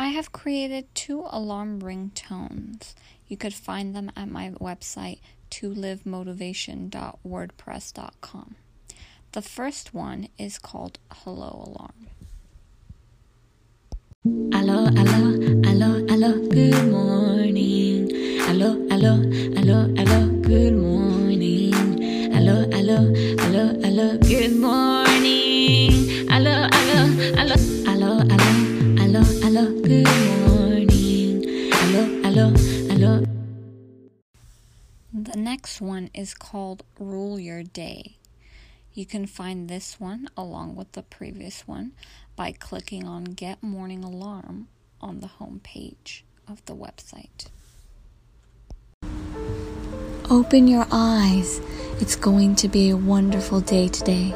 I have created two alarm ringtones. You could find them at my website, tolivemotivation.wordpress.com. The first one is called Hello Alarm. Hello, hello, hello, hello, good morning. Hello, hello, hello, hello, good morning. Hello, hello, hello, hello, good morning. Hello, hello. The next one is called Rule Your Day. You can find this one along with the previous one by clicking on Get Morning Alarm on the home page of the website. Open your eyes. It's going to be a wonderful day today.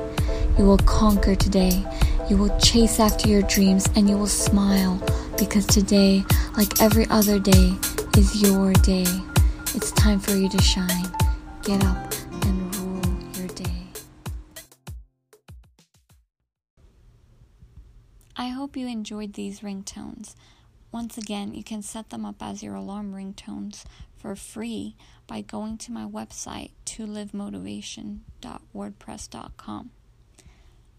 You will conquer today. You will chase after your dreams and you will smile because today, like every other day, is your day. It's time for you to shine. Get up and rule your day. I hope you enjoyed these ringtones. Once again, you can set them up as your alarm ringtones for free by going to my website, tolivemotivation.wordpress.com.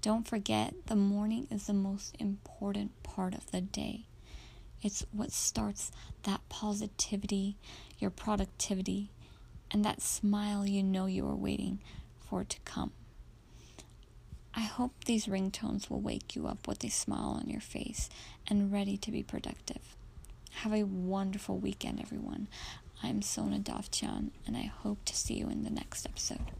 Don't forget, the morning is the most important part of the day. It's what starts that positivity, your productivity, and that smile you know you are waiting for to come. I hope these ringtones will wake you up with a smile on your face and ready to be productive. Have a wonderful weekend, everyone. I'm Sona Davchan, and I hope to see you in the next episode.